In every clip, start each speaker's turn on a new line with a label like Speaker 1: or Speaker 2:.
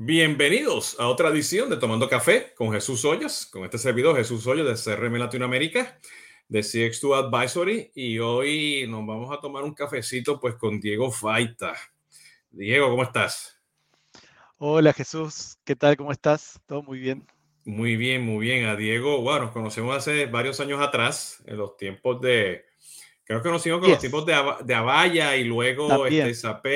Speaker 1: Bienvenidos a otra edición de Tomando Café con Jesús Hoyos, con este servidor Jesús Hoyos de CRM Latinoamérica, de CX2 Advisory, y hoy nos vamos a tomar un cafecito pues con Diego Faita. Diego, ¿cómo estás?
Speaker 2: Hola Jesús, ¿qué tal? ¿Cómo estás? Todo muy bien.
Speaker 1: Muy bien, muy bien. A Diego, bueno, nos conocemos hace varios años atrás, en los tiempos de, creo que conocimos con los tiempos de, de Avaya y luego este, SAP.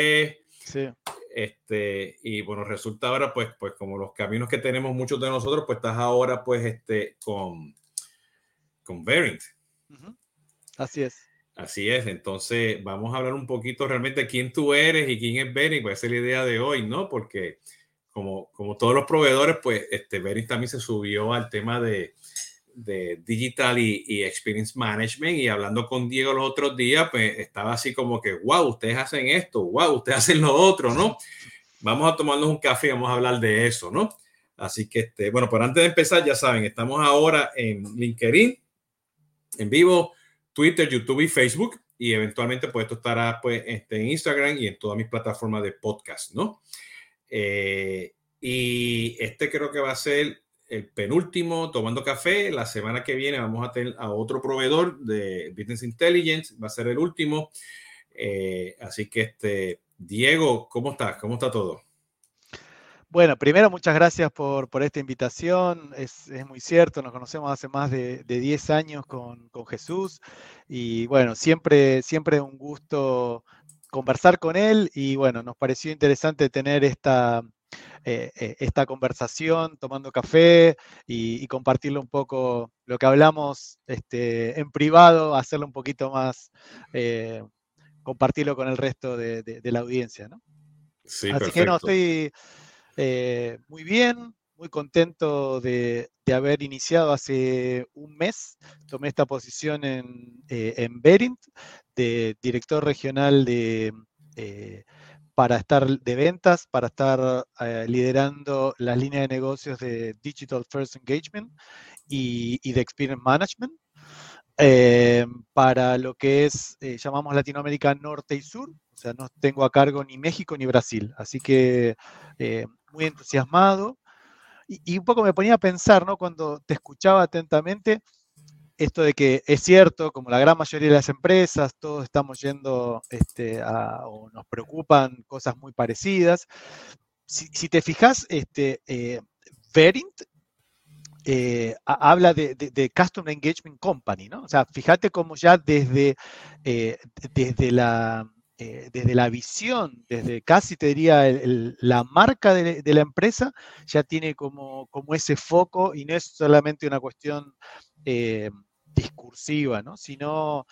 Speaker 1: Sí. Este, y bueno, resulta ahora, pues, pues como los caminos que tenemos muchos de nosotros, pues estás ahora, pues, este, con, con Bearing.
Speaker 2: Así es.
Speaker 1: Así es, entonces vamos a hablar un poquito realmente de quién tú eres y quién es Bearing, pues esa es la idea de hoy, ¿no? Porque como, como todos los proveedores, pues este Bearing también se subió al tema de, de digital y, experience management y hablando con Diego los otros días, pues estaba así como que, wow, ustedes hacen esto, wow, ustedes hacen lo otro, ¿no? Vamos a tomarnos un café y vamos a hablar de eso, ¿no? Así que, este, bueno, pero antes de empezar, ya saben, estamos ahora en LinkedIn, en vivo, Twitter, YouTube y Facebook y eventualmente pues esto estará pues este, en Instagram y en todas mis plataformas de podcast, ¿no? Eh, y este creo que va a ser el penúltimo tomando café. La semana que viene vamos a tener a otro proveedor de Business Intelligence, va a ser el último. Eh, así que, este, Diego, ¿cómo estás? ¿Cómo está todo?
Speaker 2: Bueno, primero muchas gracias por, esta invitación. Es, muy cierto, nos conocemos hace más de, 10 años con, con, Jesús y bueno, siempre, siempre es un gusto conversar con él y bueno, nos pareció interesante tener esta, eh, eh, esta conversación tomando café y, compartirlo un poco, lo que hablamos este, en privado, hacerlo un poquito más, eh, compartirlo con el resto de, la audiencia. ¿no?
Speaker 1: Sí,
Speaker 2: Así que no, estoy muy bien, muy contento de, haber iniciado hace un mes. Tomé esta posición en, en Berint, de director regional de para estar de ventas, para estar eh, liderando las líneas de negocios de Digital First Engagement y, de Experience Management. Eh, para lo que es, eh, llamamos Latinoamérica Norte y Sur, o sea, no tengo a cargo ni México ni Brasil, así que muy entusiasmado. Y, y, un poco me ponía a pensar, ¿no? Cuando te escuchaba atentamente, esto de que es cierto, como la gran mayoría de las empresas, todos estamos yendo este, a, o nos preocupan cosas muy parecidas. Si, te fijas, este, eh, Verint eh, habla de, de, Customer Engagement Company, ¿no? O sea, fíjate cómo ya desde, eh, desde, la, desde la visión, desde casi te diría la marca de, la empresa, ya tiene como, como ese foco y no es solamente una cuestión discursiva, ¿no? Sino,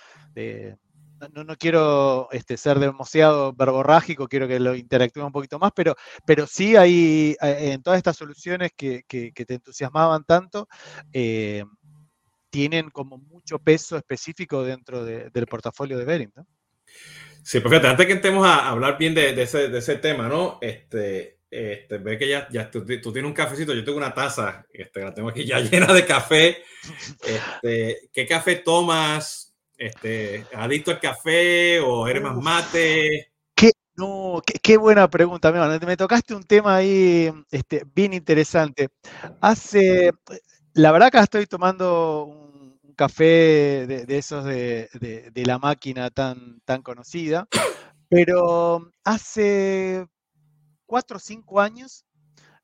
Speaker 2: no, no, quiero este, ser demasiado verborrágico, quiero que lo interactúe un poquito más, pero, pero sí hay eh, en todas estas soluciones que, te entusiasmaban tanto, eh, tienen como mucho peso específico dentro del portafolio de Bering, ¿no?
Speaker 1: Sí, perfecto. Antes que entremos a hablar bien de, ese, de ese tema, ¿no? Este, este, ve que ya, ya tú, tienes un cafecito, yo tengo una taza, este, la tengo aquí ya llena de café. Este, ¿Qué café tomas? Este, ¿Adicto al café o eres más mate?
Speaker 2: Qué, no, qué, buena pregunta, me tocaste un tema ahí este, bien interesante. Hace, la verdad que estoy tomando un, café de, esos de, de, la máquina tan, tan conocida, pero hace cuatro o cinco años,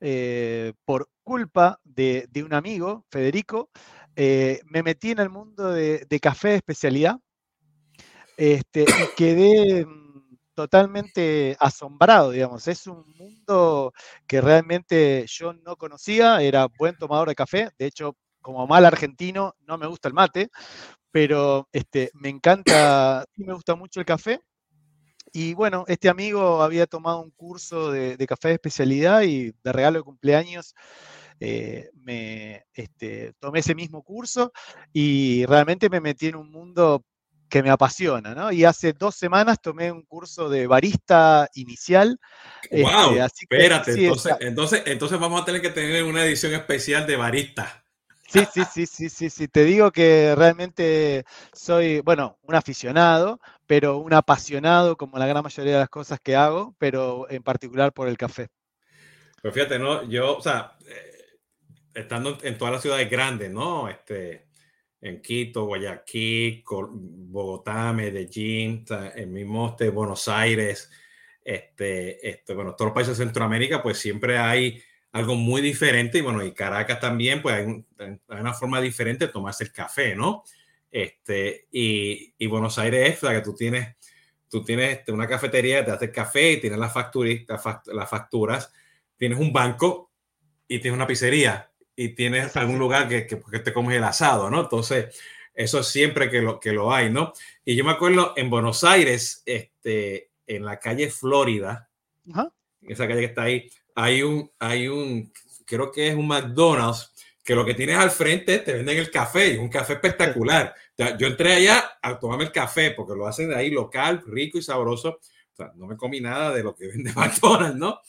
Speaker 2: eh, por culpa de, un amigo, Federico, eh, me metí en el mundo de, café de especialidad este, y quedé mm, totalmente asombrado, digamos. Es un mundo que realmente yo no conocía, era buen tomador de café, de hecho, como mal argentino, no me gusta el mate, pero este, me encanta, me gusta mucho el café y bueno, este amigo había tomado un curso de, café de especialidad y de regalo de cumpleaños eh, me este, tomé ese mismo curso y realmente me metí en un mundo que me apasiona, ¿no? Y hace dos semanas tomé un curso de barista inicial.
Speaker 1: ¡Wow! Este, espérate, entonces, entonces, entonces vamos a tener que tener una edición especial de barista.
Speaker 2: Sí, sí, sí, sí, sí, sí. Te digo que realmente soy, bueno, un aficionado, pero un apasionado como la gran mayoría de las cosas que hago, pero en particular por el café.
Speaker 1: Pues fíjate, ¿no? Yo, o sea, eh, estando en todas las ciudades grandes, ¿no? Este, en Quito, Guayaquil, Bogotá, Medellín, el mismo Buenos Aires, este, este, bueno, todos los países de Centroamérica, pues siempre hay algo muy diferente y bueno, y Caracas también, pues hay, una forma diferente de tomarse el café, ¿no? Este, y, y Buenos Aires es la que tú tienes, tú tienes este, una cafetería, te hace café y tienes las, las facturas, tienes un banco y tienes una pizzería y tienes algún lugar que, que, te comes el asado, ¿no? Entonces, eso siempre que lo, que lo hay, ¿no? Y yo me acuerdo en Buenos Aires, este, en la calle Florida, esa calle que está ahí, hay un, hay un, creo que es un McDonald's, que lo que tienes al frente te venden el café, y un café espectacular. Yo entré allá a tomarme el café, porque lo hacen de ahí local, rico y sabroso. O sea, no me comí nada de lo que vende McDonald's, ¿no?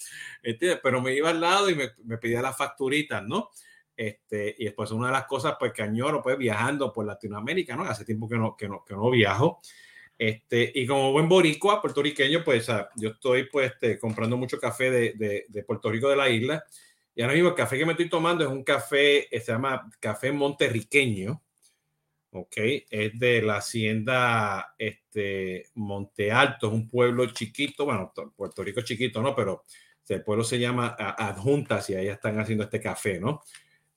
Speaker 1: Este, pero me iba al lado y me, me pedía las facturitas, ¿no? Este, y después una de las cosas pues que añoro pues viajando por Latinoamérica, ¿no? Hace tiempo que no, que no, que no viajo. Este, y como buen boricua, puertorriqueño, pues yo estoy pues este, comprando mucho café de, Puerto Rico de la isla. Y ahora mismo el café que me estoy tomando es un café, eh, se llama café monterriqueño. Ok, es de la hacienda este, Monte Alto, es un pueblo chiquito, bueno, Puerto Rico chiquito, ¿no? Pero el pueblo se llama Adjuntas y ahí están haciendo este café, ¿no?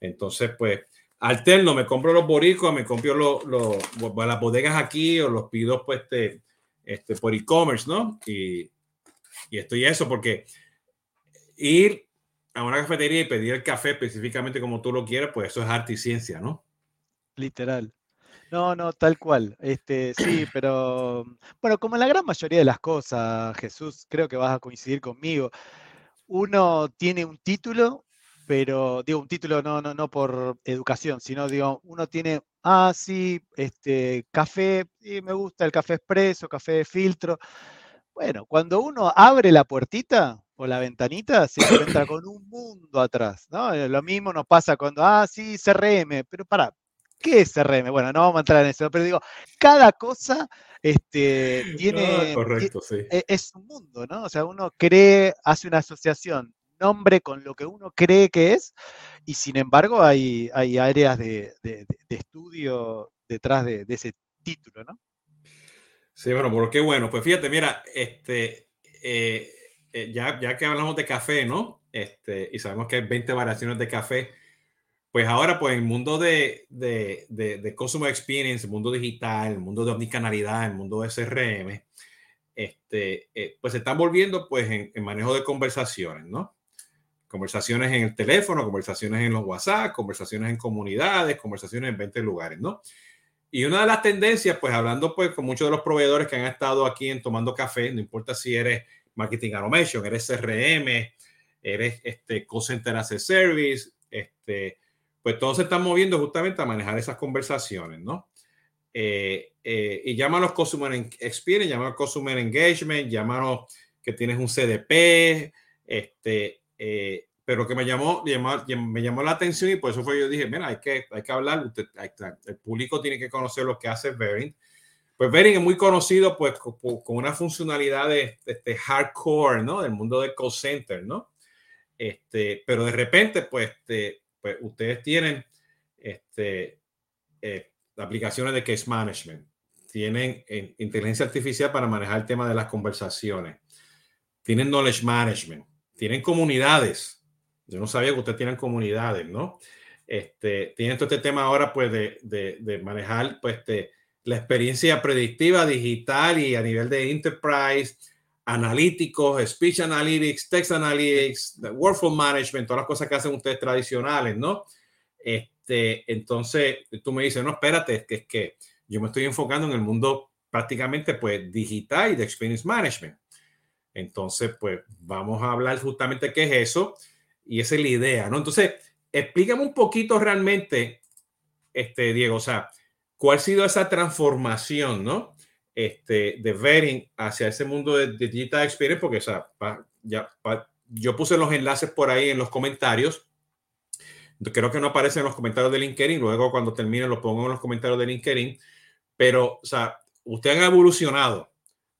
Speaker 1: Entonces, pues, alterno, me compro los boricos, me compro los, los, las bodegas aquí o los pido pues este, este por e-commerce, ¿no? Y, y estoy eso porque ir a una cafetería y pedir el café específicamente como tú lo quieras, pues eso es arte y ciencia, ¿no?
Speaker 2: Literal. No, no, tal cual. Este, sí, pero bueno, como la gran mayoría de las cosas, Jesús, creo que vas a coincidir conmigo. Uno tiene un título pero digo, un título no, no, no por educación, sino digo, uno tiene, ah, sí, este, café, y me gusta el café expreso, café de filtro. Bueno, cuando uno abre la puertita o la ventanita, se encuentra con un mundo atrás, ¿no? Eh, lo mismo nos pasa cuando, ah, sí, CRM, pero para, ¿qué es CRM? Bueno, no vamos a entrar en eso, pero digo, cada cosa este, tiene,
Speaker 1: correcto, sí.
Speaker 2: E, es un mundo, ¿no? O sea, uno cree, hace una asociación nombre con lo que uno cree que es, y sin embargo hay, hay áreas de, estudio detrás de, ese título, ¿no?
Speaker 1: Sí, bueno, pero qué bueno. Pues fíjate, mira, este, eh, eh, ya, ya que hablamos de café, ¿no? Este, y sabemos que hay 20 variaciones de café, pues ahora, pues el mundo de, de, de, Consumer Experience, el mundo digital, el mundo de omnicanalidad, el mundo de CRM, este, eh, pues se están volviendo pues en, en, manejo de conversaciones, ¿no? Conversaciones en el teléfono, conversaciones en los WhatsApp, conversaciones en comunidades, conversaciones en 20 lugares, ¿no? Y una de las tendencias, pues hablando pues con muchos de los proveedores que han estado aquí en Tomando Café, no importa si eres Marketing Automation, eres CRM, eres este Call Center as a Service, este, pues todos se están moviendo justamente a manejar esas conversaciones, ¿no? Eh, eh, y llámanos Customer Experience, llámanos Customer Engagement, llámanos que tienes un CDP, este, eh, pero que me llamó, me llamó la atención y por eso fue yo dije, mira, hay que, hay que hablar, el público tiene que conocer lo que hace Bering. Pues Bering es muy conocido pues con, una funcionalidad de, este hardcore, ¿no? Del mundo del call center, ¿no? Este, pero de repente, pues, este, pues ustedes tienen este, eh, aplicaciones de case management, tienen eh, inteligencia artificial para manejar el tema de las conversaciones, tienen knowledge management, tienen comunidades. Yo no sabía que ustedes tienen comunidades, ¿no? Este, tienen todo este tema ahora, pues, de, de, manejar, pues, este, la experiencia predictiva digital y a nivel de enterprise, analíticos, speech analytics, text analytics, workflow management, todas las cosas que hacen ustedes tradicionales, ¿no? Este, entonces, tú me dices, no, espérate, que es que yo me estoy enfocando en el mundo prácticamente, pues, digital y de experience management. Entonces, pues vamos a hablar justamente qué es eso y esa es la idea, ¿no? Entonces, explícame un poquito realmente, este, Diego, o sea, cuál ha sido esa transformación, ¿no? Este, de Vering hacia ese mundo de, Digital Experience, porque, o sea, ya, yo puse los enlaces por ahí en los comentarios. Creo que no aparecen en los comentarios de LinkedIn. Luego, cuando termine, lo pongo en los comentarios de LinkedIn. Pero, o sea, ustedes han evolucionado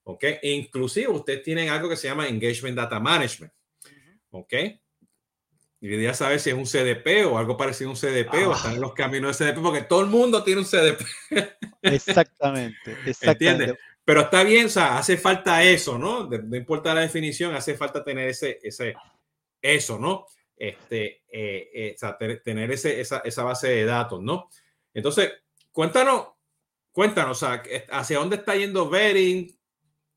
Speaker 1: ¿ok? E inclusive ustedes tienen algo que se llama Engagement Data Management, ¿ok? Y ya saber si es un CDP o algo parecido a un CDP o están en los caminos de CDP, porque todo el mundo tiene un CDP.
Speaker 2: Exactamente, exactamente.
Speaker 1: Pero está bien, o sea, hace falta eso, ¿no? No importa la definición, hace falta tener ese, ese, eso, ¿no? Este, eh, eh, o sea, tener ese, esa, esa base de datos, ¿no? Entonces, cuéntanos, cuéntanos, o sea, hacia dónde está yendo Bering,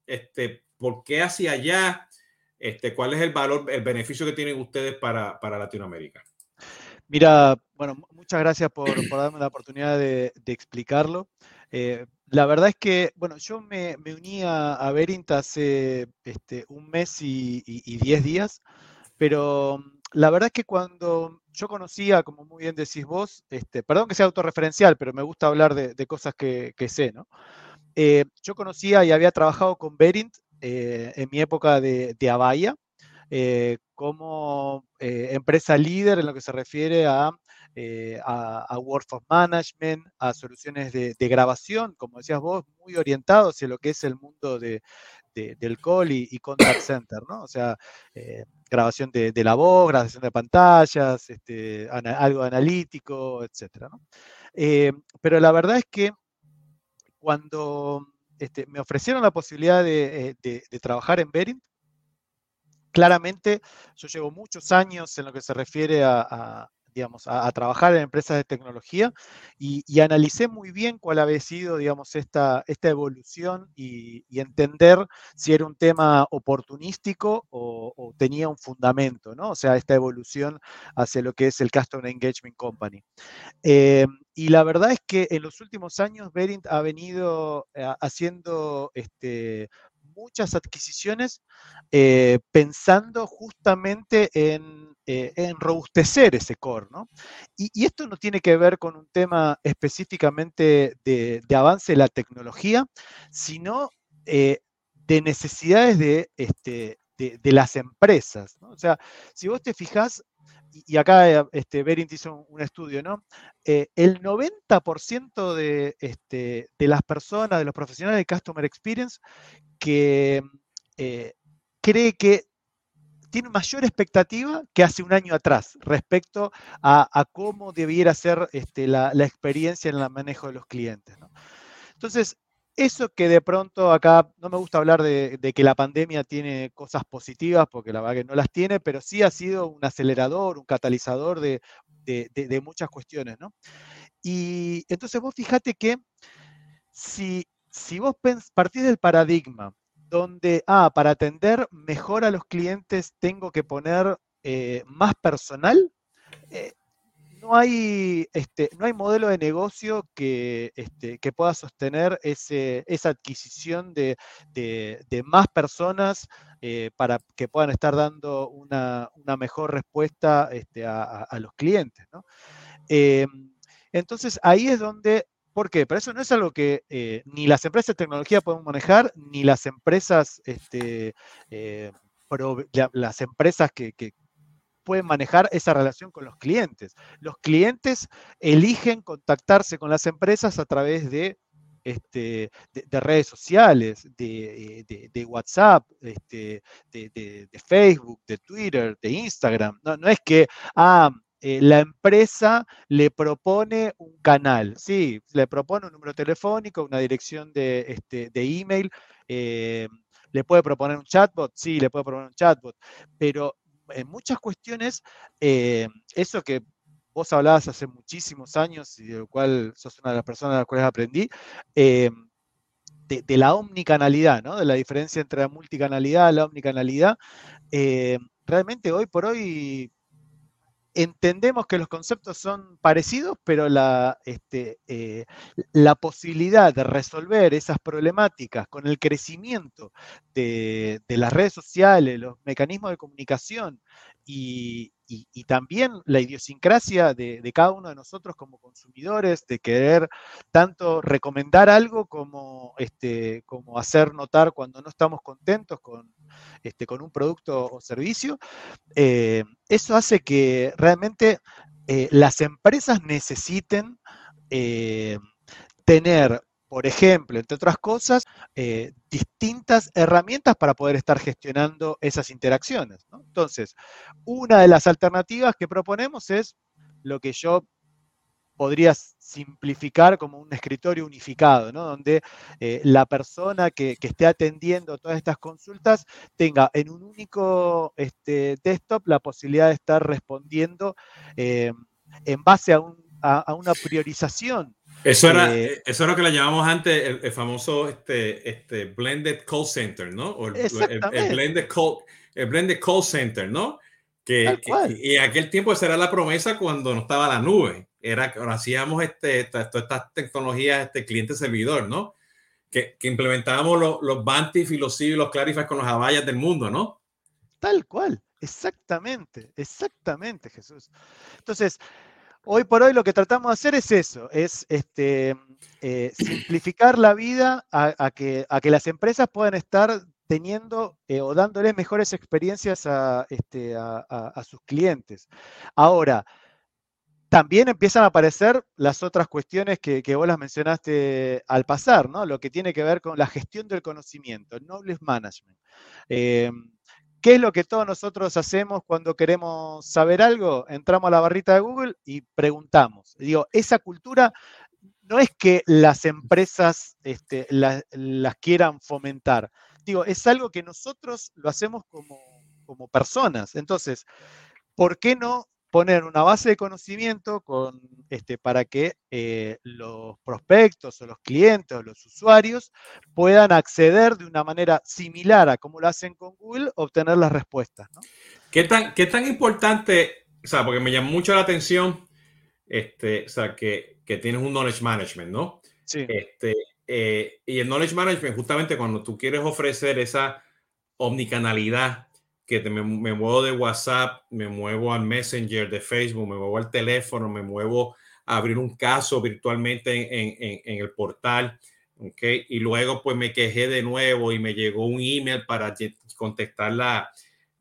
Speaker 1: este, por qué hacia allá, este, cuál es el valor, el beneficio que tienen ustedes para, para Latinoamérica.
Speaker 2: Mira, bueno, muchas gracias por, por darme la oportunidad de, de explicarlo. Eh, la verdad es que, bueno, yo me, me uní a, a Verint hace este, un mes y, y, diez días, pero la verdad es que cuando yo conocía, como muy bien decís vos, este, perdón que sea autorreferencial, pero me gusta hablar de, de cosas que, que, sé, ¿no? Eh, yo conocía y había trabajado con Verint eh, en mi época de, de Avaya, eh, como eh, empresa líder en lo que se refiere a, a, a Workforce Management, a soluciones de, de, grabación, como decías vos, muy orientados hacia lo que es el mundo de, de, del call y, contact center, ¿no? O sea, grabación de, la voz, grabación de pantallas, este, algo analítico, etcétera, pero la verdad es que cuando este, me ofrecieron la posibilidad de, de trabajar en Verint, claramente yo llevo muchos años en lo que se refiere a digamos, a, a, trabajar en empresas de tecnología y, y, analicé muy bien cuál había sido, digamos, esta, esta evolución y, y entender si era un tema oportunístico o, o, tenía un fundamento, ¿no? O sea, esta evolución hacia lo que es el Customer Engagement Company. Eh, y la verdad es que en los últimos años Verint ha venido eh, haciendo este, muchas adquisiciones eh, pensando justamente en, eh, en, robustecer ese core. Y, esto no tiene que ver con un tema específicamente de, avance de la tecnología, sino eh, de necesidades de, este, de, las empresas. O sea, si vos te fijás, y acá este, Berint hizo un, estudio, ¿no? El 90% de, este, de las personas, de los profesionales de Customer Experience, que eh, cree que tiene mayor expectativa que hace un año atrás respecto a, cómo debiera ser este, la, experiencia en el manejo de los clientes. Entonces, eso que de pronto acá, no me gusta hablar de, que la pandemia tiene cosas positivas, porque la verdad que no las tiene, pero sí ha sido un acelerador, un catalizador de, de, de muchas cuestiones, ¿no? Y entonces vos fíjate que si, si vos partís del paradigma donde, ah, para atender mejor a los clientes tengo que poner eh, más personal, eh, no hay, este, no hay modelo de negocio que, este, que pueda sostener ese, esa adquisición de, de, más personas eh, para que puedan estar dando una, una mejor respuesta este, a, a, los clientes. ¿no? Eh, entonces ahí es donde, ¿por qué? Pero eso no es algo que eh, ni las empresas de tecnología pueden manejar, ni las empresas, este, eh, las empresas que, pueden manejar esa relación con los clientes. Los clientes eligen contactarse con las empresas a través de, este, de, de redes sociales, de, de, de WhatsApp, este, de, Facebook, de Twitter, de Instagram. No, no es que, ah, eh, la empresa le propone un canal, sí, le propone un número telefónico, una dirección de, este, de email, eh, le puede proponer un chatbot, sí, le puede proponer un chatbot, pero en muchas cuestiones, eh, eso que vos hablabas hace muchísimos años y de lo cual sos una de las personas de las cuales aprendí, de, la omnicanalidad, ¿no? de la diferencia entre la multicanalidad y la omnicanalidad, realmente hoy por hoy entendemos que los conceptos son parecidos, pero la, este, eh, la posibilidad de resolver esas problemáticas con el crecimiento de, las redes sociales, los mecanismos de comunicación y, también la idiosincrasia de, de, cada uno de nosotros como consumidores, de querer tanto recomendar algo como, este, como hacer notar cuando no estamos contentos con, este, con un producto o servicio, eh, eso hace que realmente eh, las empresas necesiten eh, tener por ejemplo, entre otras cosas, distintas herramientas para poder estar gestionando esas interacciones. Entonces, una de las alternativas que proponemos es lo que yo podría simplificar como un escritorio unificado, ¿no? donde eh, la persona que, esté atendiendo todas estas consultas tenga en un único este, desktop la posibilidad de estar respondiendo eh, en base a, una priorización.
Speaker 1: Eso era, eh, eso era lo que le llamamos antes el, famoso este, este blended call center, ¿no? O el, blended call, el blended call center, ¿no? Que, y en aquel tiempo esa era la promesa cuando no estaba la nube. Era hacíamos este, todas estas tecnologías, este cliente servidor, ¿no? Que, que implementábamos los, los Bantif y los CIV y los Clarify con los abayas del mundo, ¿no?
Speaker 2: Tal cual, exactamente, exactamente, Jesús. Entonces, hoy por hoy lo que tratamos de hacer es eso, es este, eh, simplificar la vida a, que, a que las empresas puedan estar teniendo eh, o dándoles mejores experiencias a, este, a, sus clientes. Ahora, también empiezan a aparecer las otras cuestiones que, vos las mencionaste al pasar, ¿no? Lo que tiene que ver con la gestión del conocimiento, el knowledge management. Eh, ¿Qué es lo que todos nosotros hacemos cuando queremos saber algo? Entramos a la barrita de Google y preguntamos. Digo, esa cultura no es que las empresas este, las quieran fomentar, digo, es algo que nosotros lo hacemos como, como personas. Entonces, ¿por qué no poner una base de conocimiento con, este, para que eh, los prospectos o los clientes o los usuarios puedan acceder de una manera similar a como lo hacen con Google, obtener las respuestas.
Speaker 1: ¿Qué, tan, ¿Qué tan importante, o sea, porque me llama mucho la atención, este, o sea, que, que tienes un knowledge management, ¿no? Sí. Este, eh, y el knowledge management, justamente cuando tú quieres ofrecer esa omnicanalidad, que me, muevo de WhatsApp, me muevo al Messenger de Facebook, me muevo al teléfono, me muevo a abrir un caso virtualmente en, en, el portal, ¿ok? Y luego pues me quejé de nuevo y me llegó un email para contestar la,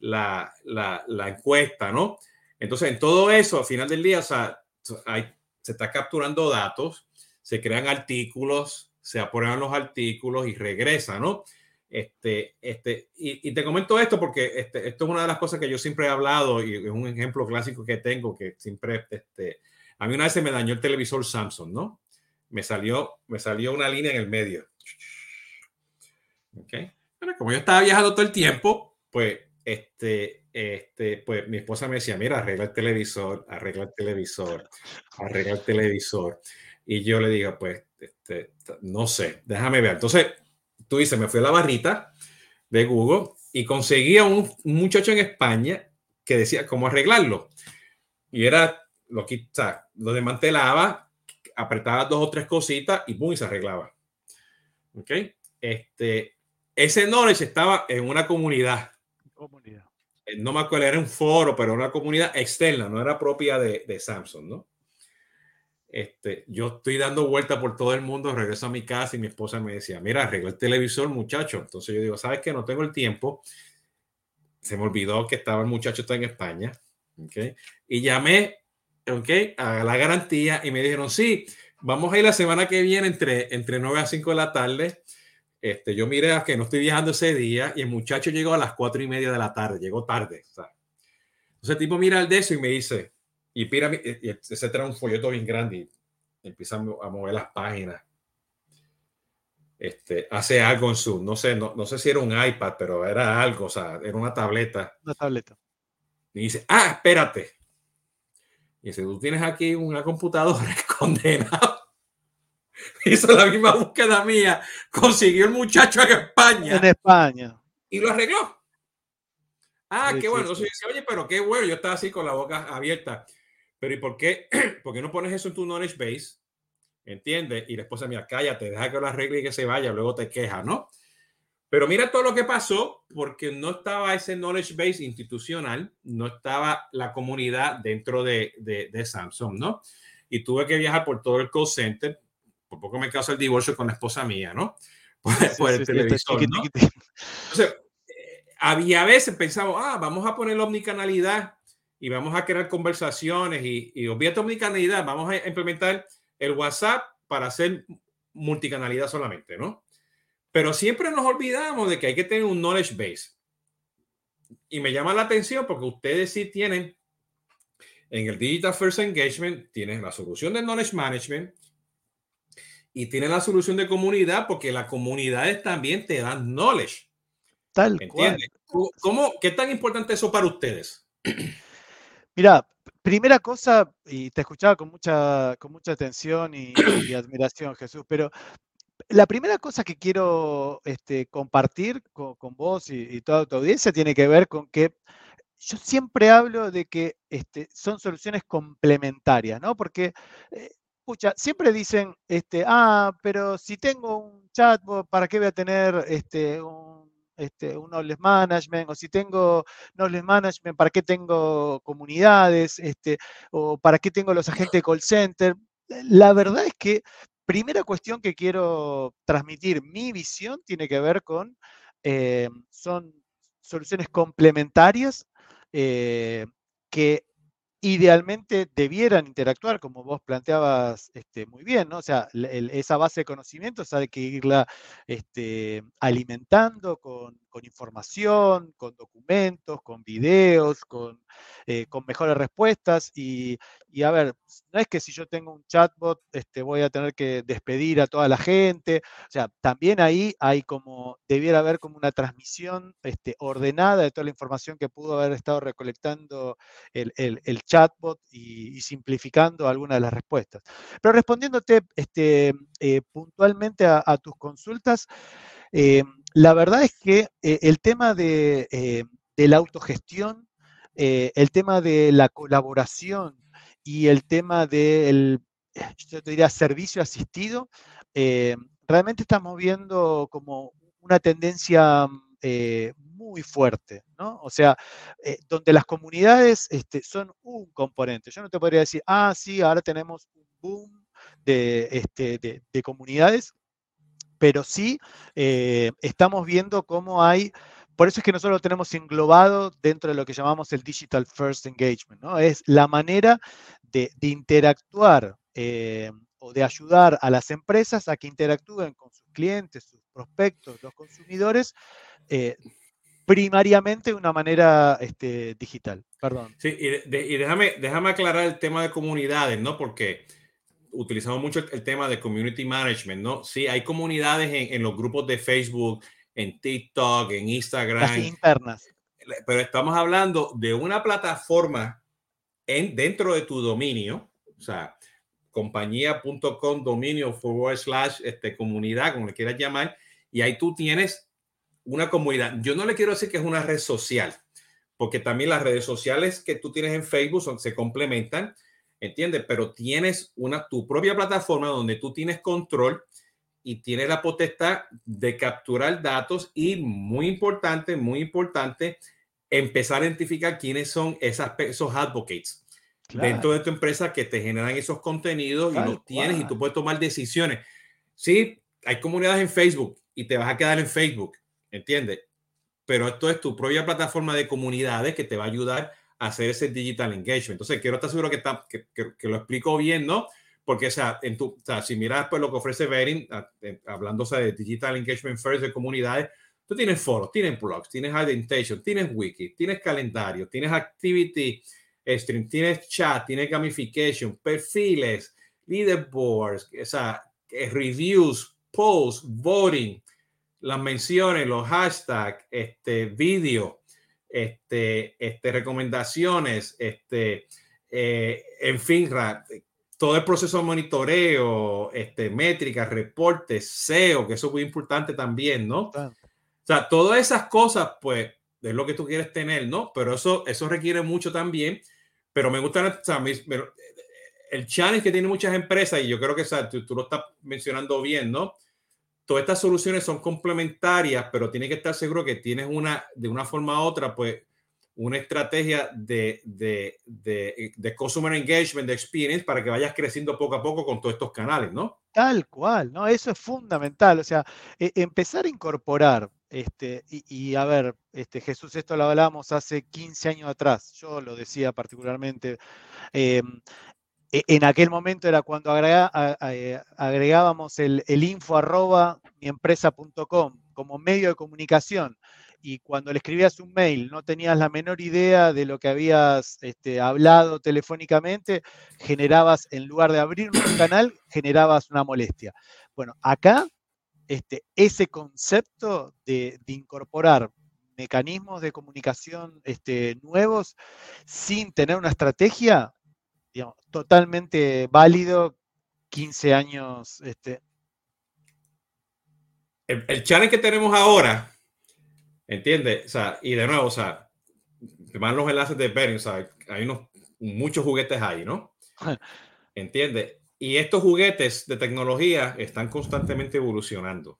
Speaker 1: la, la, la encuesta, ¿no? Entonces, en todo eso, al final del día, o sea, hay, se está capturando datos, se crean artículos, se aprueban los artículos y regresa, ¿no? Este, este, y, te comento esto porque este, esto es una de las cosas que yo siempre he hablado y es un ejemplo clásico que tengo que siempre, este, a mí una vez se me dañó el televisor Samsung, ¿no? Me salió, me salió una línea en el medio. ¿Ok? Bueno, como yo estaba viajando todo el tiempo, pues, este, este, pues mi esposa me decía, mira, arregla el televisor, arregla el televisor, arregla el televisor. Y yo le digo, pues, este, no sé, déjame ver. Entonces, tú dices, me fui a la barrita de Google y conseguí a un, muchacho en España que decía cómo arreglarlo. Y era lo que lo desmantelaba, apretaba dos o tres cositas y ¡pum! y se arreglaba. ¿Ok? Este, ese knowledge estaba en una comunidad. comunidad. Eh, no me acuerdo, era un foro, pero una comunidad externa, no era propia de, de Samsung, ¿no? Este, yo estoy dando vuelta por todo el mundo, regreso a mi casa y mi esposa me decía, mira, arregla el televisor, muchacho. Entonces yo digo, ¿sabes qué? No tengo el tiempo. Se me olvidó que estaba el muchacho está en España. ¿okay? Y llamé ¿okay? a la garantía y me dijeron, sí, vamos a ir la semana que viene entre, entre 9 a 5 de la tarde. Este, yo miré a que no estoy viajando ese día y el muchacho llegó a las 4 y media de la tarde, llegó tarde. Entonces el tipo mira el de eso y me dice, y Pirámide, y ese trae un folleto bien grande y empieza a mover las páginas. Este, hace algo en su, no sé, no, no sé si era un iPad, pero era algo, o sea, era una tableta.
Speaker 2: Una tableta.
Speaker 1: Y dice, ah, espérate. Y dice, tú tienes aquí una computadora condenado. Hizo la misma búsqueda mía. Consiguió el muchacho en España.
Speaker 2: En España.
Speaker 1: Y lo arregló. Ah, qué bueno. Entonces dice, oye, pero qué bueno. Yo estaba así con la boca abierta. Pero ¿y por qué? ¿Por qué no pones eso en tu knowledge base? ¿Entiendes? Y la esposa, mira, cállate, deja que lo arregle y que se vaya, luego te queja, ¿no? Pero mira todo lo que pasó porque no estaba ese knowledge base institucional, no estaba la comunidad dentro de, de, Samsung, ¿no? Y tuve que viajar por todo el call center, por poco me causó el divorcio con la esposa mía, ¿no? Por, el televisor, ¿no? Entonces, eh, había veces pensaba, ah, vamos a poner la omnicanalidad y vamos a crear conversaciones y, y olvídate omnicanalidad, vamos a implementar el WhatsApp para hacer multicanalidad solamente, ¿no? Pero siempre nos olvidamos de que hay que tener un knowledge base. Y me llama la atención porque ustedes sí tienen en el Digital First Engagement, tienen la solución de knowledge management y tienen la solución de comunidad porque las comunidades también te dan knowledge.
Speaker 2: Tal cual.
Speaker 1: ¿Cómo, ¿Qué tan importante eso para ustedes?
Speaker 2: Mira, primera cosa, y te escuchaba con mucha, con mucha atención y, admiración, Jesús, pero la primera cosa que quiero este, compartir con, vos y, toda tu audiencia tiene que ver con que yo siempre hablo de que este, son soluciones complementarias, ¿no? Porque, eh, siempre dicen, este, ah, pero si tengo un chatbot, ¿para qué voy a tener este, un este, un knowledge management, o si tengo knowledge management, ¿para qué tengo comunidades? Este, o ¿para qué tengo los agentes de call center? La verdad es que primera cuestión que quiero transmitir, mi visión tiene que ver con, eh, son soluciones complementarias eh, que idealmente debieran interactuar, como vos planteabas este, muy bien, ¿no? O sea, esa base de conocimientos hay que irla este, alimentando con, información, con documentos, con videos, con, eh, con mejores respuestas. Y, y, a ver, no es que si yo tengo un chatbot este, voy a tener que despedir a toda la gente. O sea, también ahí hay como, debiera haber como una transmisión este, ordenada de toda la información que pudo haber estado recolectando el, el, el chatbot y, simplificando algunas de las respuestas. Pero respondiéndote este, eh, puntualmente a, tus consultas, eh, la verdad es que eh, el tema de, la autogestión, el tema de la colaboración y el tema del, yo te diría, servicio asistido, realmente estamos viendo como una tendencia muy fuerte, ¿no? O sea, eh, donde las comunidades este, son un componente. Yo no te podría decir, ah, sí, ahora tenemos un boom de, este, de, comunidades, pero sí eh, estamos viendo cómo hay, por eso es que nosotros lo tenemos englobado dentro de lo que llamamos el Digital First Engagement, ¿no? Es la manera de, interactuar eh, o de ayudar a las empresas a que interactúen con sus clientes, sus prospectos, los consumidores, primariamente de una manera este, digital. Perdón.
Speaker 1: Sí, y, déjame, déjame aclarar el tema de comunidades, ¿no? Porque utilizamos mucho el tema de community management, ¿no? Sí, hay comunidades en, los grupos de Facebook, en TikTok, en Instagram. Las
Speaker 2: internas.
Speaker 1: Pero estamos hablando de una plataforma en, dentro de tu dominio, o sea, compañía.com, dominio forward slash este, comunidad, como le quieras llamar, y ahí tú tienes una comunidad. Yo no le quiero decir que es una red social, porque también las redes sociales que tú tienes en Facebook son, se complementan, ¿entiendes? Pero tienes una, tu propia plataforma donde tú tienes control y tienes la potestad de capturar datos y muy importante, muy importante, empezar a identificar quiénes son esas, esos advocates dentro de tu empresa que te generan esos contenidos y los tienes y tú puedes tomar decisiones. Sí, hay comunidades en Facebook y te vas a quedar en Facebook ¿entiendes? Pero esto es tu propia plataforma de comunidades que te va a ayudar hacer ese digital engagement. Entonces, quiero estar seguro que, está, que, que, lo explico bien, ¿no? Porque, o sea, en tu, o sea, si miras pues, lo que ofrece Verin, hablando de digital engagement first de comunidades, tú tienes foros, tienes blogs, tienes identification, tienes wiki, tienes calendario, tienes activity stream, tienes chat, tienes gamification, perfiles, leaderboards, o sea, reviews, posts, voting, las menciones, los hashtags, este, vídeo, este, este, recomendaciones, este, eh, en fin, todo el proceso de monitoreo, este, métricas, reportes, SEO, que eso es muy importante también, ¿no? O sea, todas esas cosas, pues, es lo que tú quieres tener, ¿no? Pero eso, eso requiere mucho también. Pero me gusta, o sea, el challenge que tienen muchas empresas, y yo creo que o tú, tú, lo estás mencionando bien, ¿no? Todas estas soluciones son complementarias, pero tienes que estar seguro que tienes una, de una forma u otra, pues, una estrategia de, de, de, de customer engagement, de experience, para que vayas creciendo poco a poco con todos estos canales, ¿no?
Speaker 2: Tal cual, ¿no? Eso es fundamental. O sea, e, empezar a incorporar, este, y, a ver, este, Jesús, esto lo hablamos hace 15 años atrás, yo lo decía particularmente, em, en aquel momento era cuando agregábamos el, info arroba miempresa.com como medio de comunicación y cuando le escribías un mail no tenías la menor idea de lo que habías este, hablado telefónicamente, generabas, en lugar de abrir un canal, generabas una molestia. Bueno, acá este, ese concepto de, incorporar mecanismos de comunicación este, nuevos sin tener una estrategia, totalmente válido 15 años. Este.
Speaker 1: El, el challenge que tenemos ahora ¿Entiendes? O sea, y de nuevo, o sea, te mandan los enlaces de Bering, o sea, hay unos, muchos juguetes ahí, ¿no? ¿Entiendes? Y estos juguetes de tecnología están constantemente evolucionando.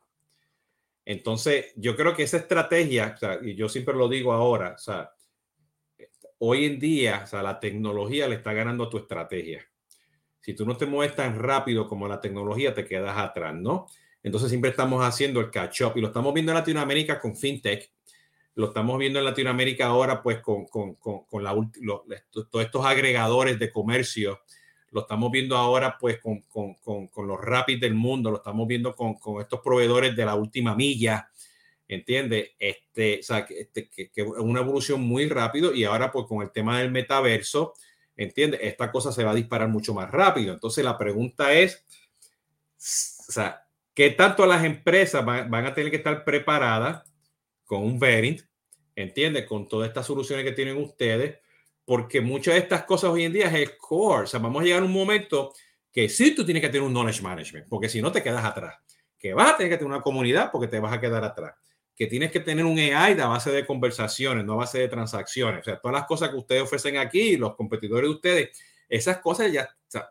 Speaker 1: Entonces, yo creo que esa estrategia, o sea, y yo siempre lo digo ahora, o sea, hoy en día, o sea, la tecnología le está ganando a tu estrategia. Si tú no te mueves tan rápido como la tecnología, te quedas atrás, ¿no? Entonces siempre estamos haciendo el catch up y lo estamos viendo en Latinoamérica con FinTech, lo estamos viendo en Latinoamérica ahora pues con, con, con, la, todos estos agregadores de comercio, lo estamos viendo ahora pues con, los Rapid del mundo, lo estamos viendo con, estos proveedores de la última milla, ¿entiendes? Este, o sea, este, que, que, una evolución muy rápido y ahora pues con el tema del metaverso, ¿entiendes? Esta cosa se va a disparar mucho más rápido. Entonces la pregunta es, o sea, ¿qué tanto las empresas van, van a tener que estar preparadas? con un Verint, ¿entiendes? Con todas estas soluciones que tienen ustedes, porque muchas de estas cosas hoy en día es el core. O sea, vamos a llegar a un momento que sí tú tienes que tener un knowledge management, porque si no te quedas atrás. Que vas a tener que tener una comunidad porque te vas a quedar atrás. Que tienes que tener un AI de base de conversaciones, no a base de transacciones. O sea, todas las cosas que ustedes ofrecen aquí, los competidores de ustedes, esas cosas ya,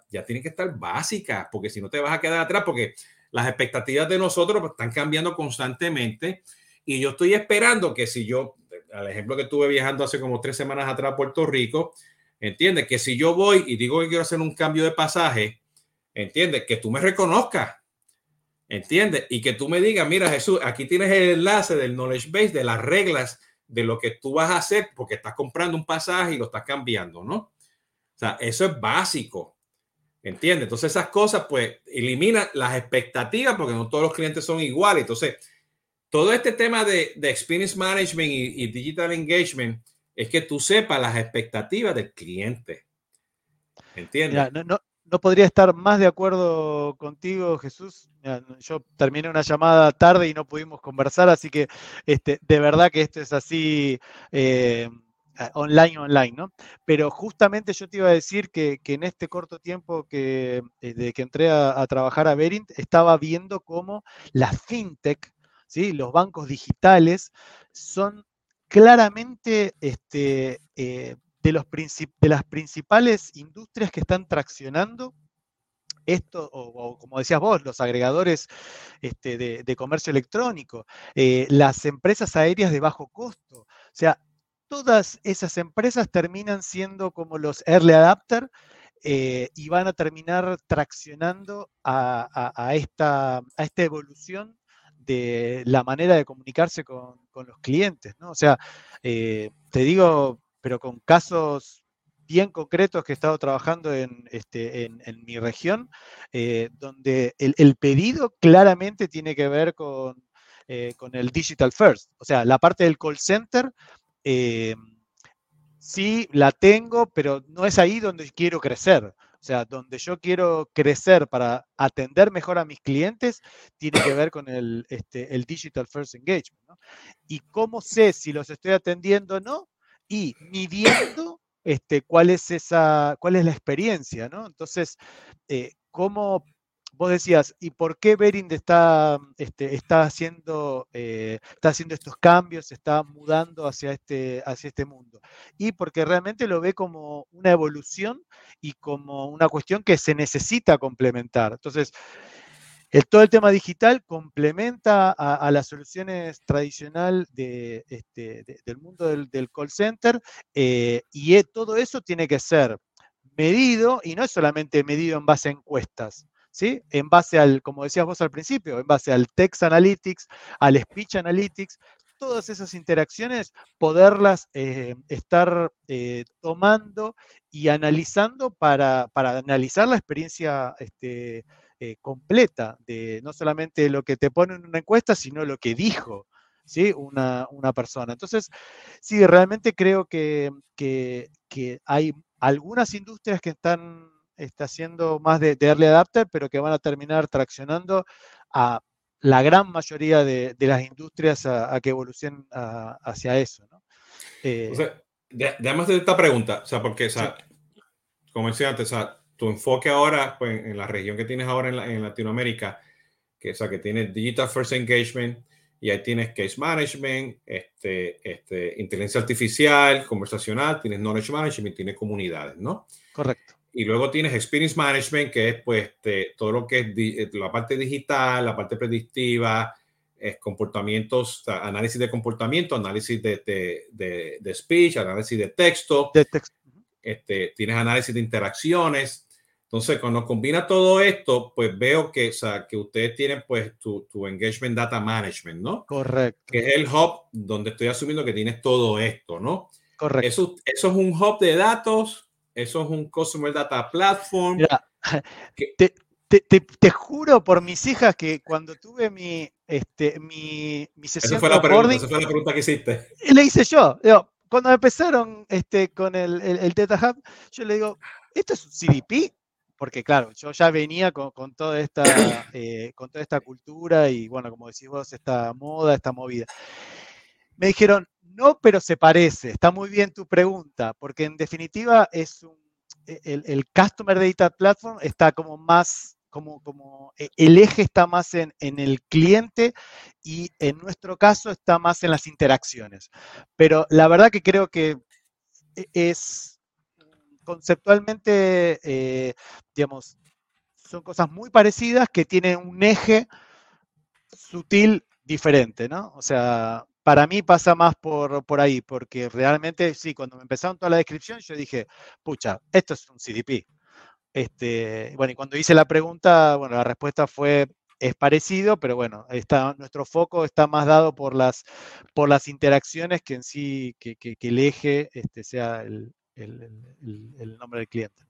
Speaker 1: ya tienen que estar básicas, porque si no te vas a quedar atrás, porque las expectativas de nosotros están cambiando constantemente. Y yo estoy esperando que si yo, al ejemplo que estuve viajando hace como tres semanas atrás a Puerto Rico, entiende que si yo voy y digo que quiero hacer un cambio de pasaje, entiende que tú me reconozcas, entiende y que tú me digas, mira Jesús, aquí tienes el enlace del knowledge base, de las reglas de lo que tú vas a hacer porque estás comprando un pasaje y lo estás cambiando, ¿no? O sea, eso es básico. ¿Entiendes? Entonces esas cosas pues elimina las expectativas porque no todos los clientes son iguales. Entonces, todo este tema de, experience management y, digital engagement es que tú sepas las expectativas del cliente. ¿Entiendes?
Speaker 2: no, podría estar más de acuerdo contigo, Jesús. yo terminé una llamada tarde y no pudimos conversar, así que este, de verdad que esto es así. Eh, online, online, ¿no? Pero justamente yo te iba a decir que, en este corto tiempo que, desde eh, que entré a, trabajar a Verint, estaba viendo cómo la fintech los bancos digitales son claramente este, eh, de, las principales industrias que están traccionando esto, o, como decías vos, los agregadores este, de, comercio electrónico, eh, las empresas aéreas de bajo costo. O sea, todas esas empresas terminan siendo como los early adapter eh, y van a terminar traccionando a, esta, a esta evolución de la manera de comunicarse con, los clientes, ¿no? O sea, eh, te digo, pero con casos bien concretos que he estado trabajando en, este, en, mi región, eh, donde el, pedido claramente tiene que ver con, eh, con, el digital first. O sea, la parte del call center, sí la tengo, pero no es ahí donde quiero crecer. O sea, donde yo quiero crecer para atender mejor a mis clientes, tiene que ver con el, este, el Digital First Engagement. ¿no? Y cómo sé si los estoy atendiendo o no, y midiendo este, cuál, es esa, cuál es la experiencia. ¿no? Entonces, eh, cómo vos decías, ¿y por qué Berind está, este, está, haciendo, eh, está haciendo estos cambios, está mudando hacia este, hacia este mundo? Y porque realmente lo ve como una evolución y como una cuestión que se necesita complementar. Entonces, todo el tema digital complementa a, las soluciones tradicional de, este, del mundo del, call center eh, y e, todo eso tiene que ser medido y no es solamente medido en base a encuestas, ¿sí? En base al, como decías vos al principio, en base al text analytics, al speech analytics, todas esas interacciones, poderlas eh, estar eh, tomando y analizando para, analizar la experiencia este, eh, completa de no solamente lo que te pone en una encuesta, sino lo que dijo ¿sí? una, persona. Entonces, sí, realmente creo que, hay algunas industrias que están está haciendo más de, early adapter, pero que van a terminar traccionando a la gran mayoría de, las industrias a, que evolucionen hacia eso. ¿no?
Speaker 1: Eh, además de esta pregunta, o sea, porque, o sea, como decía antes, o sea, tu enfoque ahora, pues, en la región que tienes ahora en, Latinoamérica, que, o sea, que tienes Digital First Engagement, y ahí tienes Case Management, este, este, inteligencia artificial, conversacional, tienes Knowledge Management, tienes comunidades, ¿no?
Speaker 2: Correcto.
Speaker 1: Y luego tienes Experience Management, que es pues este, todo lo que es eh, la parte digital, la parte predictiva, es comportamientos, análisis de comportamiento, análisis de, de, de, speech, análisis de texto.
Speaker 2: De texto.
Speaker 1: Este, tienes análisis de interacciones. Entonces, cuando combina todo esto, pues veo que, o sea, que ustedes tienen pues tu, tu, engagement data management, ¿no?
Speaker 2: Correcto.
Speaker 1: Que es el hub donde estoy asumiendo que tienes todo esto, ¿no?
Speaker 2: Correcto.
Speaker 1: Eso, eso es un hub de datos, eso es un Customer Data Platform.
Speaker 2: te, te, te, juro por mis hijas que cuando tuve mi, este, mi, mi sesión
Speaker 1: esa fue, la pregunta, esa fue la pregunta que hiciste.
Speaker 2: Le hice yo. cuando empezaron este, con el, el, el Data Hub, yo le digo, ¿esto es un CDP? Porque claro, yo ya venía con, toda esta, eh, con toda esta cultura y bueno, como decís vos, esta moda, esta movida. Me dijeron, no, pero se parece, está muy bien tu pregunta, porque en definitiva es un, e, el, Customer Data Platform está como más, como, como e, el eje está más en, en el cliente y en nuestro caso está más en las interacciones. Pero la verdad que creo que e, es conceptualmente, eh, digamos, son cosas muy parecidas que tienen un eje sutil diferente, ¿no? O sea, para mí pasa más por, por ahí, porque realmente, sí, cuando me empezaron toda la descripción, yo dije, pucha, esto es un CDP. Este, bueno, y cuando hice la pregunta, bueno, la respuesta fue, es parecido, pero bueno, está, nuestro foco está más dado por las, por las interacciones que en sí, que, el eje este, sea el, el, nombre del cliente.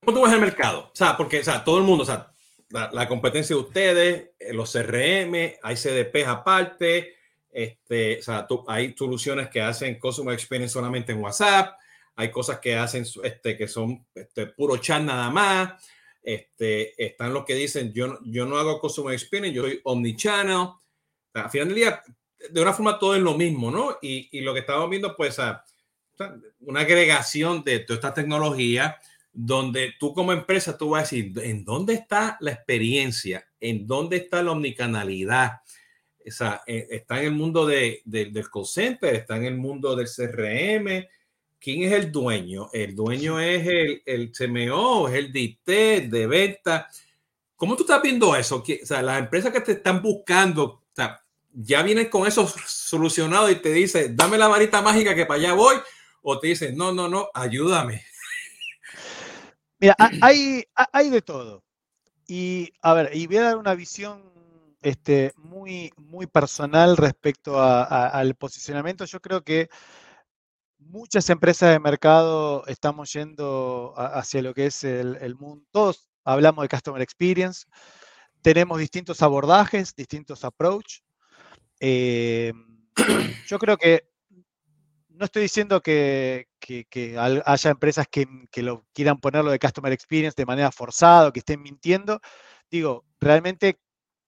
Speaker 1: ¿Cómo tú ves el mercado? O sea, porque o sea, todo el mundo, o sea, la, competencia de ustedes, eh, los CRM, hay CDPs aparte, este, o sea, hay soluciones que hacen Customer Experience solamente en WhatsApp, hay cosas que hacen este, que son este, puro chat nada más. Este, están los que dicen yo, yo no hago Customer Experience, yo soy Omnichannel. O sea, al final del día, de una forma todo es lo mismo, ¿no? Y, lo que estamos viendo, pues, a, una agregación de toda esta tecnología donde tú como empresa tú vas a decir, ¿en dónde está la experiencia? ¿En dónde está la omnicanalidad? O sea, eh, está en el mundo de, del call center, está en el mundo del CRM. ¿Quién es el dueño? El dueño es el, el CMO, es el DT, de venta. ¿Cómo tú estás viendo eso? O sea, las empresas que te están buscando, o sea, ya vienes con eso solucionado y te dice, dame la varita mágica que para allá voy, o te dice, no, no, no, ayúdame.
Speaker 2: Mira, hay, hay de todo. Y a ver, y voy a dar una visión este, muy, muy personal respecto al posicionamiento. Yo creo que muchas empresas de mercado estamos yendo hacia lo que es el, el mundo. Todos hablamos de Customer Experience. Tenemos distintos abordajes, distintos approach. Eh, yo creo que no estoy diciendo que, haya empresas que, quieran ponerlo de Customer Experience de manera forzada o que estén mintiendo. Digo, realmente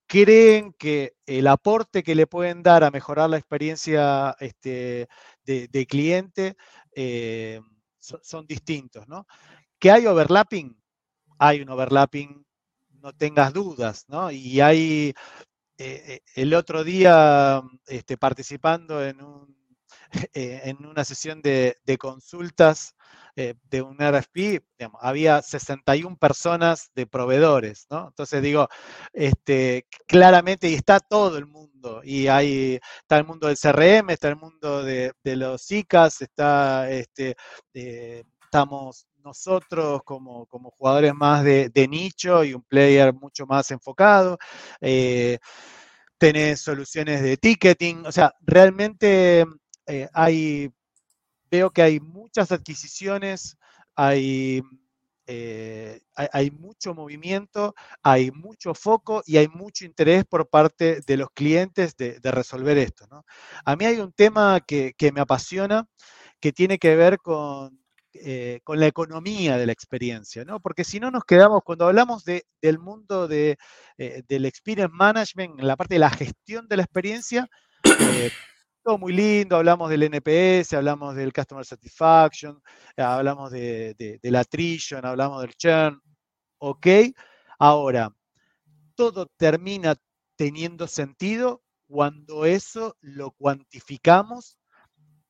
Speaker 2: creen que el aporte que le pueden dar a mejorar la experiencia este, de, cliente eh, son, distintos, ¿no? Que hay overlapping, hay un overlapping, no tengas dudas, ¿no? Y hay eh, eh, el otro día este, participando en, eh, en una sesión de, consultas de un RFP, había 61 personas de proveedores, ¿no? Entonces digo, este, claramente, y está todo el mundo, y hay, está el mundo del CRM, está el mundo de, los ICAs, está, este, estamos nosotros como, como jugadores más de, nicho y un player mucho más enfocado. Eh, tenés soluciones de ticketing, o sea, realmente eh, hay, veo que hay muchas adquisiciones, hay, eh, hay, mucho movimiento, hay mucho foco y hay mucho interés por parte de los clientes de, resolver esto. A mí hay un tema que, me apasiona, que tiene que ver con, eh, con la economía de la experiencia, ¿no? Porque si no nos quedamos, cuando hablamos de, del mundo de, del experience management, en la parte de la gestión de la experiencia, todo muy lindo, hablamos del NPS, hablamos del Customer Satisfaction, hablamos de, de, la attrition, hablamos del churn, ok. Ahora, todo termina teniendo sentido cuando eso lo cuantificamos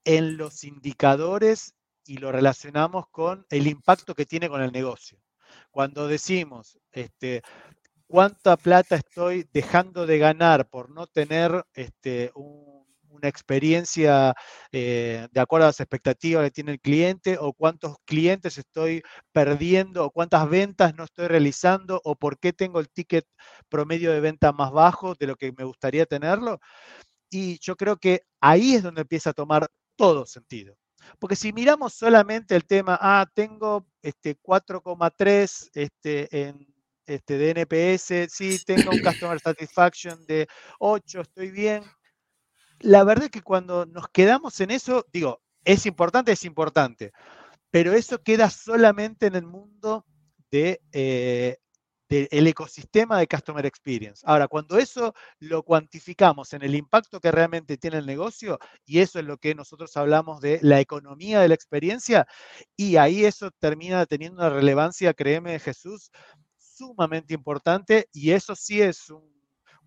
Speaker 2: en los indicadores y lo relacionamos con el impacto que tiene con el negocio. Cuando decimos, este, ¿cuánta plata estoy dejando de ganar por no tener este, un una experiencia eh, de acuerdo a las expectativas que tiene el cliente o cuántos clientes estoy perdiendo o cuántas ventas no estoy realizando o por qué tengo el ticket promedio de venta más bajo de lo que me gustaría tenerlo. Y yo creo que ahí es donde empieza a tomar todo sentido. Porque si miramos solamente el tema, ah, tengo este 4,3 este, en este, de NPS, sí, tengo un Customer Satisfaction de 8, estoy bien, la verdad es que cuando nos quedamos en eso, digo, es importante, es importante, pero eso queda solamente en el mundo de, eh, del ecosistema de Customer Experience. Ahora, cuando eso lo cuantificamos en el impacto que realmente tiene el negocio, y eso es lo que nosotros hablamos de la economía de la experiencia, y ahí eso termina teniendo una relevancia, créeme Jesús, sumamente importante, y eso sí es un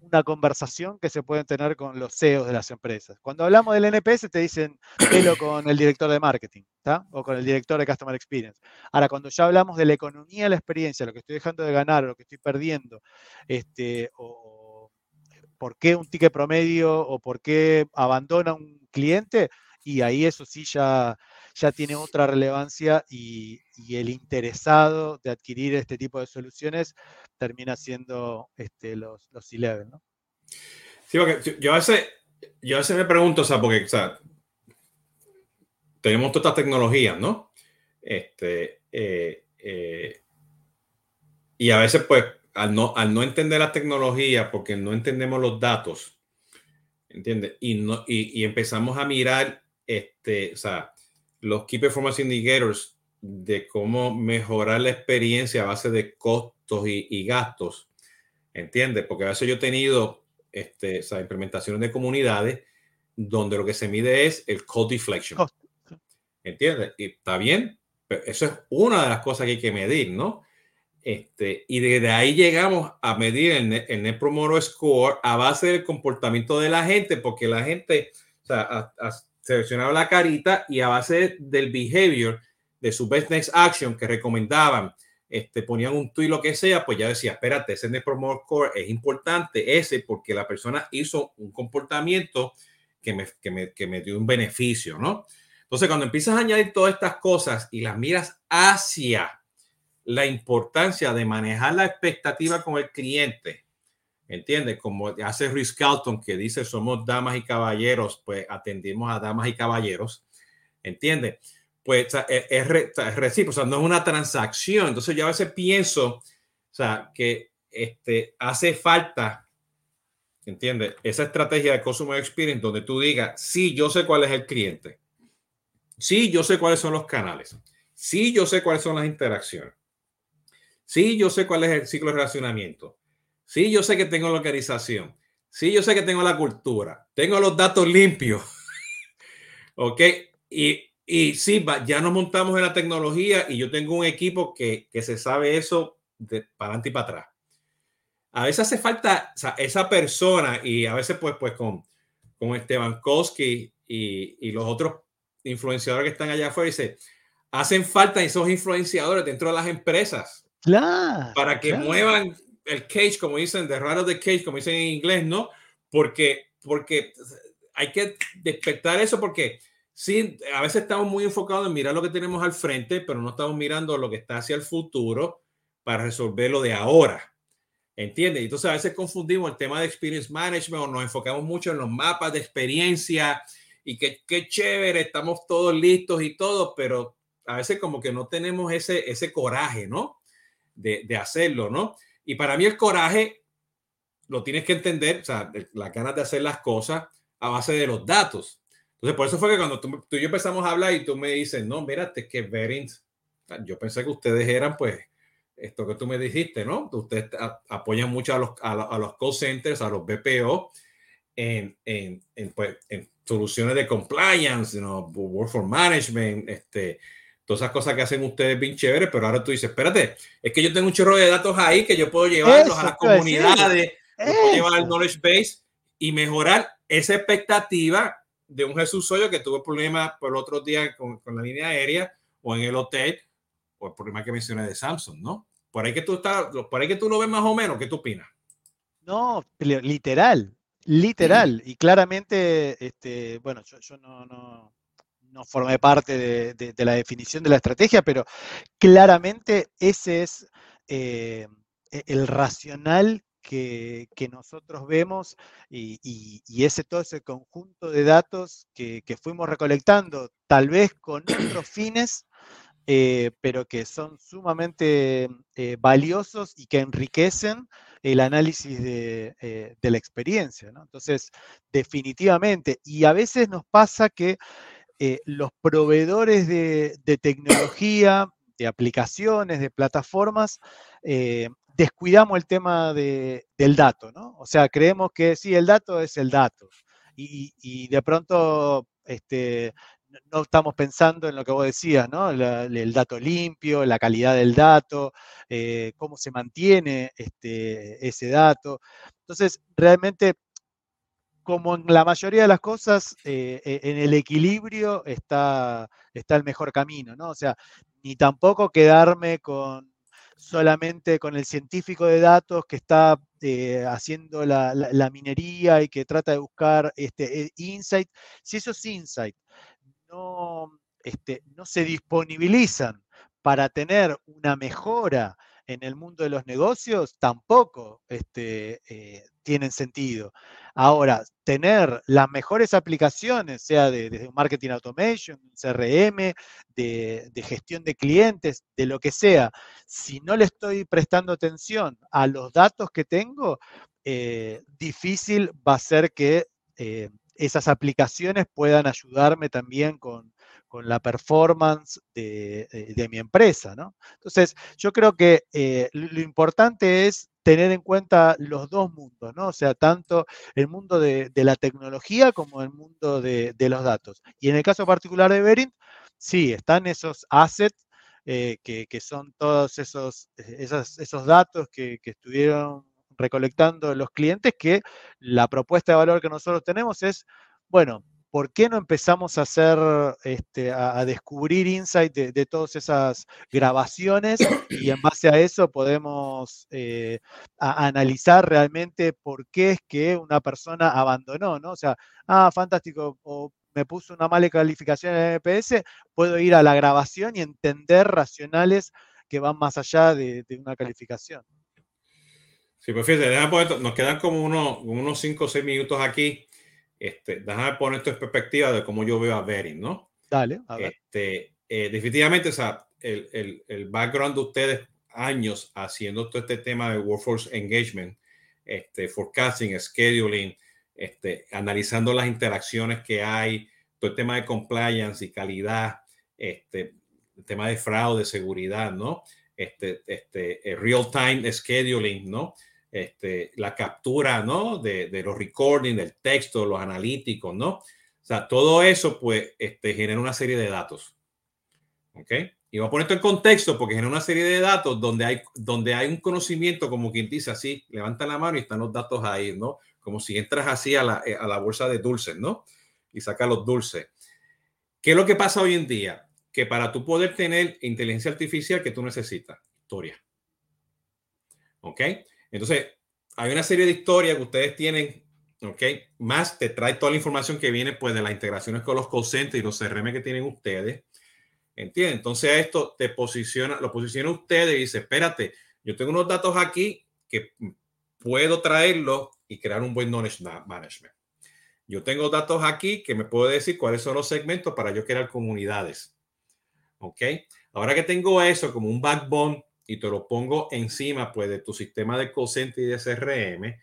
Speaker 2: una conversación que se pueden tener con los CEOs de las empresas. Cuando hablamos del NPS te dicen, velo con el director de marketing, O con el director de Customer Experience. Ahora, cuando ya hablamos de la economía de la experiencia, lo que estoy dejando de ganar, lo que estoy perdiendo, este, o por qué un ticket promedio o por qué abandona un cliente, y ahí eso sí ya, ya tiene otra relevancia y, el interesado de adquirir este tipo de soluciones termina siendo este, los, los C-Level, ¿no?
Speaker 1: Sí, porque yo a, veces, yo a veces me pregunto, o sea, porque, o sea, tenemos todas estas tecnologías, ¿no? Este, eh, eh, y a veces, pues, al no, al no entender la tecnología, porque no entendemos los datos, ¿entiendes? Y, no, y, y empezamos a mirar, este, o sea, los Key Performance Indicators de cómo mejorar la experiencia a base de costos y, gastos. ¿Entiendes? Porque a veces yo he tenido este, implementaciones de comunidades donde lo que se mide es el cost deflection. ¿Entiendes? Y está bien, pero eso es una de las cosas que hay que medir, ¿no? Este, y desde ahí llegamos a medir el, el Net Promoter Score a base del comportamiento de la gente, porque la gente, o sea, seleccionaba la carita y a base del behavior de su best next action que recomendaban, este, ponían un tweet lo que sea, pues ya decía, espérate, ese Net Promoter Score es importante, ese porque la persona hizo un comportamiento que me, que me, que me dio un beneficio, ¿no? Entonces, cuando empiezas a añadir todas estas cosas y las miras hacia la importancia de manejar la expectativa con el cliente, ¿Entiendes? Como hace Rhys Carlton que dice somos damas y caballeros, pues atendimos a damas y caballeros. ¿Entiendes? Pues es, es, recíproco, o sea, no es una transacción. Entonces yo a veces pienso, o sea, que este, hace falta, ¿entiendes? Esa estrategia de Customer Experience donde tú digas, sí, yo sé cuál es el cliente. Sí, yo sé cuáles son los canales. Sí, yo sé cuáles son las interacciones. Sí, yo sé cuál es el ciclo de relacionamiento. Sí, yo sé que tengo localización. Sí, yo sé que tengo la cultura. Tengo los datos limpios. ok. Y, y sí, ya nos montamos en la tecnología y yo tengo un equipo que, que se sabe eso de para adelante y para atrás. A veces hace falta esa persona y a veces pues, pues con, con Esteban Koski y, y los otros influenciadores que están allá afuera, dice, hacen falta esos influenciadores dentro de las empresas.
Speaker 2: Claro.
Speaker 1: Para que muevan el cage, como dicen, de raro de cage, como dicen en inglés, ¿no? Porque, porque hay que despertar eso porque sí, a veces estamos muy enfocados en mirar lo que tenemos al frente, pero no estamos mirando lo que está hacia el futuro para resolver lo de ahora. ¿Entiendes? Entonces a veces confundimos el tema de experience management o nos enfocamos mucho en los mapas de experiencia y que qué chévere, estamos todos listos y todo, pero a veces como que no tenemos ese, ese coraje, ¿no? De, de hacerlo, ¿no? Y para mí el coraje lo tienes que entender, o sea, la ganas de hacer las cosas a base de los datos. Entonces, por eso fue que cuando tú, y yo empezamos a hablar y tú me dices, no, mírate que Verint, yo pensé que ustedes eran pues esto que tú me dijiste, ¿no? Ustedes apoyan mucho a los, a, los call centers, a los BPO, en, en, en, pues, en soluciones de compliance, you know, workforce management, este, todas esas cosas que hacen ustedes bien chéveres, pero ahora tú dices, espérate, es que yo tengo un chorro de datos ahí que yo puedo llevarlos a las comunidades, puedo llevar al knowledge base y mejorar esa expectativa de un Jesús Soyo que tuvo problemas por el otro día con, con la línea aérea o en el hotel, o el problema que mencioné de Samsung, ¿no? Por ahí que tú estás, por ahí que tú lo ves más o menos, ¿qué tú opinas?
Speaker 2: No, literal, literal. Y claramente, este, bueno, yo, yo no, no, no, formé parte de, de, la definición de la estrategia, pero claramente ese es eh, e, el racional que, que, nosotros vemos y, y, ese todo ese conjunto de datos que, que fuimos recolectando, tal vez con otros fines, eh, pero que son sumamente eh, valiosos y que enriquecen el análisis de, eh, la experiencia. Entonces, definitivamente, y a veces nos pasa que los proveedores de, tecnología, de aplicaciones, de plataformas, descuidamos el tema del dato, ¿no? O sea, creemos que sí, el dato es el dato. Y, y de pronto este, no estamos pensando en lo que vos decías, ¿no? el dato limpio, la calidad del dato, eh, cómo se mantiene este, ese dato. Entonces, realmente, como en la mayoría de las cosas, eh, e, en el equilibrio está, está el mejor camino, ¿no? O sea, ni tampoco quedarme con solamente con el científico de datos que está eh, haciendo la, minería y que trata de buscar este, insight. Si eso es insight, no, este, no se disponibilizan para tener una mejora en el mundo de los negocios, tampoco este, eh, tienen sentido. Ahora, tener las mejores aplicaciones, sea de, de marketing automation, CRM, de, de, gestión de clientes, de lo que sea, si no le estoy prestando atención a los datos que tengo, eh, difícil va a ser que eh, esas aplicaciones puedan ayudarme también con, la performance de, mi empresa, ¿no? Entonces, yo creo que eh, lo importante es tener en cuenta los dos mundos, ¿no? O sea, tanto el mundo de, la tecnología como el mundo de, los datos. Y en el caso particular de Verint, sí, están esos assets eh, que, son todos esos, esos, esos datos que, que estuvieron recolectando los clientes que la propuesta de valor que nosotros tenemos es, bueno, ¿por qué no empezamos a hacer, este, a, descubrir insight de, todas esas grabaciones y en base a eso podemos eh, analizar realmente por qué es que una persona abandonó, ¿no? O sea, ah, fantástico, o me puso una mala calificación en el MPS, puedo ir a la grabación y entender racionales que van más allá de una calificación.
Speaker 1: Sí, pues fíjate, nos quedan como unos, unos 5 o 6 minutos aquí. Este, déjame poner esto en perspectiva de cómo yo veo a Bering, ¿no?
Speaker 2: Dale, a ver.
Speaker 1: Este, eh, definitivamente, o sea, el, el, el, background de ustedes, años haciendo todo este tema de workforce engagement, este, forecasting, scheduling, este, analizando las interacciones que hay, todo el tema de compliance y calidad, este, el tema de fraude, seguridad, ¿no? Este, este, real time scheduling, ¿no? Este, la captura, ¿no? De, de los recordings, del texto, los analíticos, ¿no? O sea, todo eso, pues, este, genera una serie de datos. ¿Ok? Y voy a poner esto en contexto porque genera una serie de datos donde hay, donde hay un conocimiento, como quien dice así, levanta la mano y están los datos ahí, ¿no? Como si entras así a la, a la bolsa de dulces, ¿no? Y sacas los dulces. ¿Qué es lo que pasa hoy en día? Que para tú poder tener inteligencia artificial, que tú necesitas? Historia. ¿Ok? Entonces, hay una serie de historias que ustedes tienen, ¿ok? Más te trae toda la información que viene pues de las integraciones con los call y los CRM que tienen ustedes. ¿Entiendes? Entonces esto te posiciona, lo posiciona ustedes y dice, espérate, yo tengo unos datos aquí que puedo traerlo y crear un buen knowledge management. Yo tengo datos aquí que me puedo decir cuáles son los segmentos para yo crear comunidades. ¿Ok? Ahora que tengo eso como un backbone y te lo pongo encima pues de tu sistema de call center y de CRM,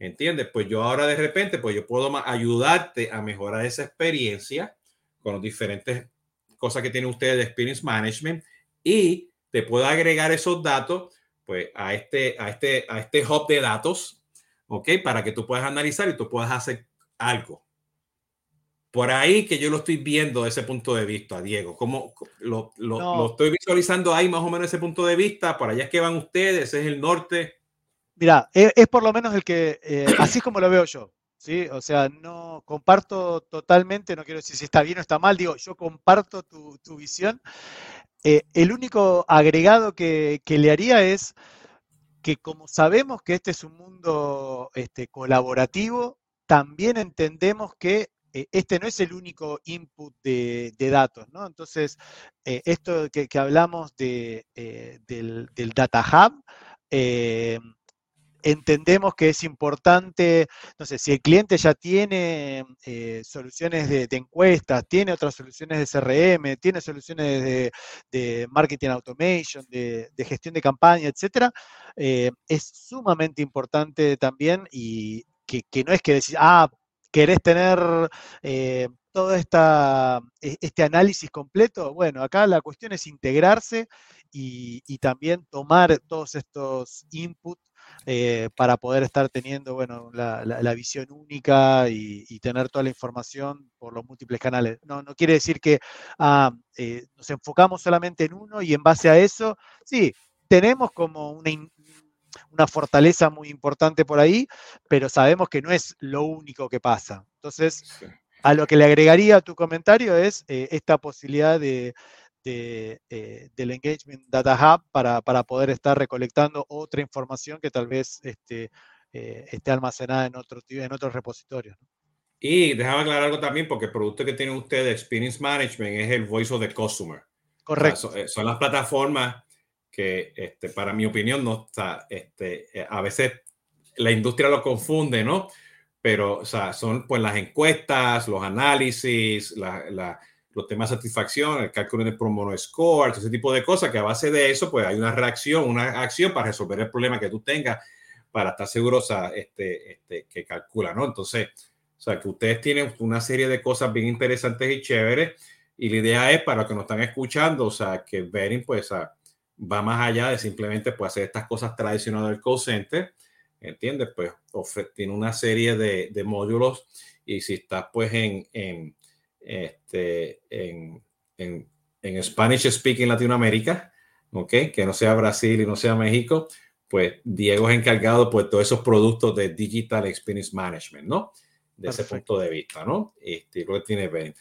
Speaker 1: ¿entiendes? Pues yo ahora de repente pues yo puedo ayudarte a mejorar esa experiencia con diferentes cosas que tiene usted de Experience Management y te puedo agregar esos datos pues a este, a este, a este hub de datos, ¿ok? Para que tú puedas analizar y tú puedas hacer algo. Por ahí que yo lo estoy viendo desde ese punto de vista, Diego. ¿Cómo lo, lo, estoy visualizando ahí más o menos ese punto de vista? Por allá es que van ustedes, es el norte.
Speaker 2: Mira, es, por lo menos el que, eh, así como lo veo yo. ¿sí? O sea, no comparto totalmente, no quiero decir si está bien o está mal, digo, yo comparto tu, tu visión. Eh, el único agregado que, le haría es que como sabemos que este es un mundo este, colaborativo, también entendemos que este no es el único input de, datos, ¿no? Entonces, eh, esto que, hablamos de, del, Data Hub, entendemos que es importante, no sé, si el cliente ya tiene eh, soluciones de, encuestas, tiene otras soluciones de CRM, tiene soluciones de, marketing automation, de, gestión de campaña, etcétera, eh, es sumamente importante también y que, no es que decir, ah, querés tener eh, todo esta, e, este análisis completo, bueno, acá la cuestión es integrarse y, también tomar todos estos inputs eh, para poder estar teniendo bueno, la, visión única y, tener toda la información por los múltiples canales. No, no quiere decir que ah, eh, nos enfocamos solamente en uno y en base a eso, sí, tenemos como una, una fortaleza muy importante por ahí, pero sabemos que no es lo único que pasa. Entonces, a lo que le agregaría a tu comentario es eh, esta posibilidad de, eh, del Engagement Data Hub para, poder estar recolectando otra información que tal vez este, eh, esté almacenada en, otro, en otros repositorios.
Speaker 1: Y déjame aclarar algo también, porque el producto que tienen ustedes de Experience Management es el Voice of the Customer.
Speaker 2: Correcto.
Speaker 1: Eh, son, las plataformas que, este, para mi opinión, no está, este, a veces la industria lo confunde, ¿no? Pero, o sea, son pues las encuestas, los análisis, la los temas de satisfacción, el cálculo de promono score, ese tipo de cosas que a base de eso, pues hay una reacción, una acción para resolver el problema que tú tengas, para estar seguro, o sea, este, este, que calcula, ¿no? Entonces, o sea, que ustedes tienen una serie de cosas bien interesantes y chéveres, y la idea es para los que nos están escuchando, o sea, que Bering, pues, va más allá de simplemente pues, hacer estas cosas tradicionales del call center, ¿entiendes? Pues tiene una serie de, de módulos y si estás pues en, en este, en, en, en Spanish speaking Latinoamérica, ¿ok? Que no sea Brasil y no sea México, pues Diego es encargado pues todos esos productos de Digital Experience Management, ¿no? De ese punto de vista, ¿no? Este, lo que tiene Ben.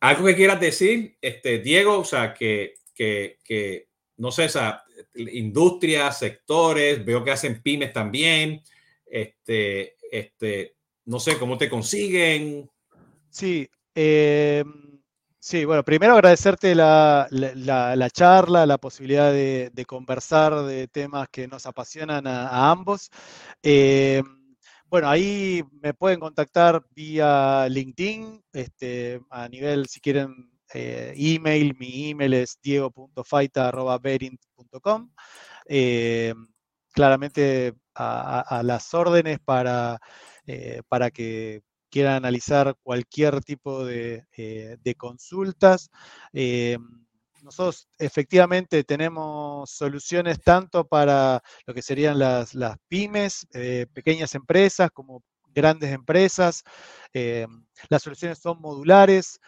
Speaker 1: Algo que quieras decir, este, Diego, o sea, que, que, que no sé, esa industrias, sectores, veo que hacen pymes también, este, este, no sé, cómo te consiguen.
Speaker 2: Sí, eh, sí, bueno, primero agradecerte la, charla, la posibilidad de, conversar de temas que nos apasionan a, ambos. Eh, bueno, ahí me pueden contactar vía LinkedIn, este, a nivel, si quieren, eh, email, mi email es diego.faita.berint.com. claramente a, las órdenes para, para que quiera analizar cualquier tipo de, eh, consultas. Eh, nosotros efectivamente tenemos soluciones tanto para lo que serían las, pymes, eh, pequeñas empresas como grandes empresas. las soluciones son modulares.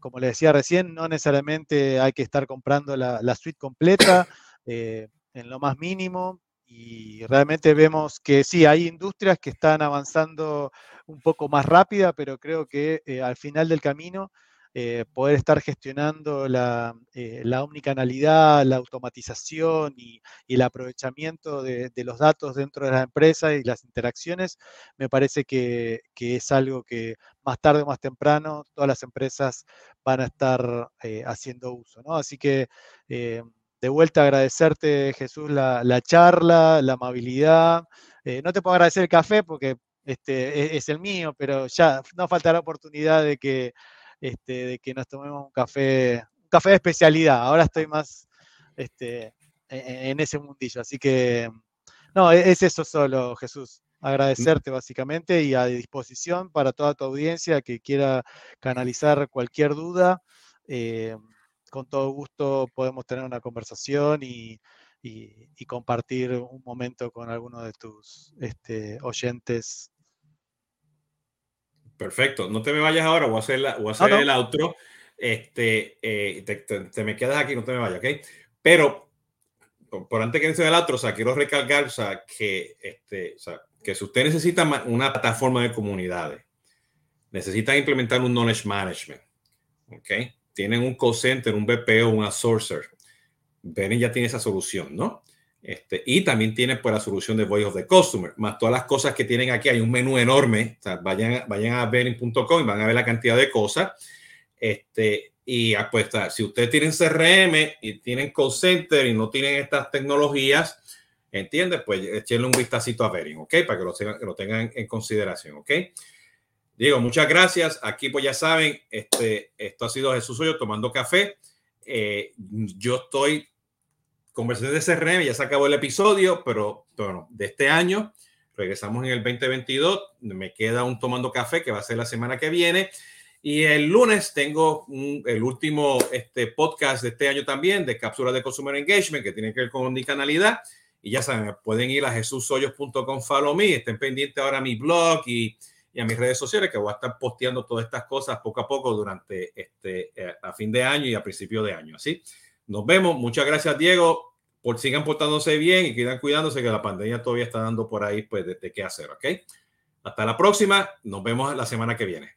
Speaker 2: Como les decía recién, no necesariamente hay que estar comprando la, suite completa en lo más mínimo y realmente vemos que sí, hay industrias que están avanzando un poco más rápida, pero creo que eh, al final del camino eh, poder estar gestionando la, eh, la, omnicanalidad, la automatización y, el aprovechamiento de, los datos dentro de las empresas y las interacciones, me parece que, es algo que más tarde o más temprano todas las empresas van a estar haciendo uso. Así que de vuelta agradecerte, Jesús, la, charla, la amabilidad. Eh, no te puedo agradecer el café porque este, e, es, el mío, pero ya no falta la oportunidad de que, este, de que nos tomemos un café, un café de especialidad. Ahora estoy más este, e, e, en, ese mundillo. Así que, no, es eso solo, Jesús. Mm. Agradecerte básicamente y a disposición para toda tu audiencia que quiera canalizar cualquier duda. Eh, con todo gusto podemos tener una conversación y, compartir un momento con alguno de tus este, oyentes.
Speaker 1: Perfecto, no te me vayas ahora, voy a hacer, voy a hacer el outro. Este, eh, te, me quedas aquí, no te me vayas, ¿ok? Pero por, antes que inicie el outro, o sea, quiero recalcar o sea, que, este, o sea, que si usted necesita una plataforma de comunidades, necesita implementar un knowledge management, ¿ok? tienen un call center, un BPO, un outsourcer, Benen ya tiene esa solución, ¿no? Este, y también tiene pues la solución de Voice of the Customer, más todas las cosas que tienen aquí. Hay un menú enorme. vayan, vayan a Benin.com y van a ver la cantidad de cosas. Este, y pues, si ustedes tienen CRM y tienen call center y no tienen estas tecnologías, ¿entiendes? Pues echenle un vistacito a Benin, ¿ok? Para que lo, tengan, que lo tengan en consideración, ¿ok? Diego, muchas gracias. Aquí, pues ya saben, este, esto ha sido Jesús Hoyo tomando café. Eh, yo estoy conversando de CRM, ya se acabó el episodio, pero bueno, de este año regresamos en el 2022. Me queda un tomando café que va a ser la semana que viene. Y el lunes tengo el último este, podcast de este año también de cápsulas de Consumer Engagement que tiene que ver con canalidad. Y ya saben, pueden ir a jesushoyos.com, follow me, estén pendientes ahora a mi blog y y a mis redes sociales que voy a estar posteando todas estas cosas poco a poco durante este eh, a fin de año y a principio de año. Así, nos vemos. Muchas gracias, Diego. Por sigan portándose bien y quedan cuidándose que la pandemia todavía está dando por ahí, pues, de, de qué hacer, ¿ok? Hasta la próxima. Nos vemos la semana que viene.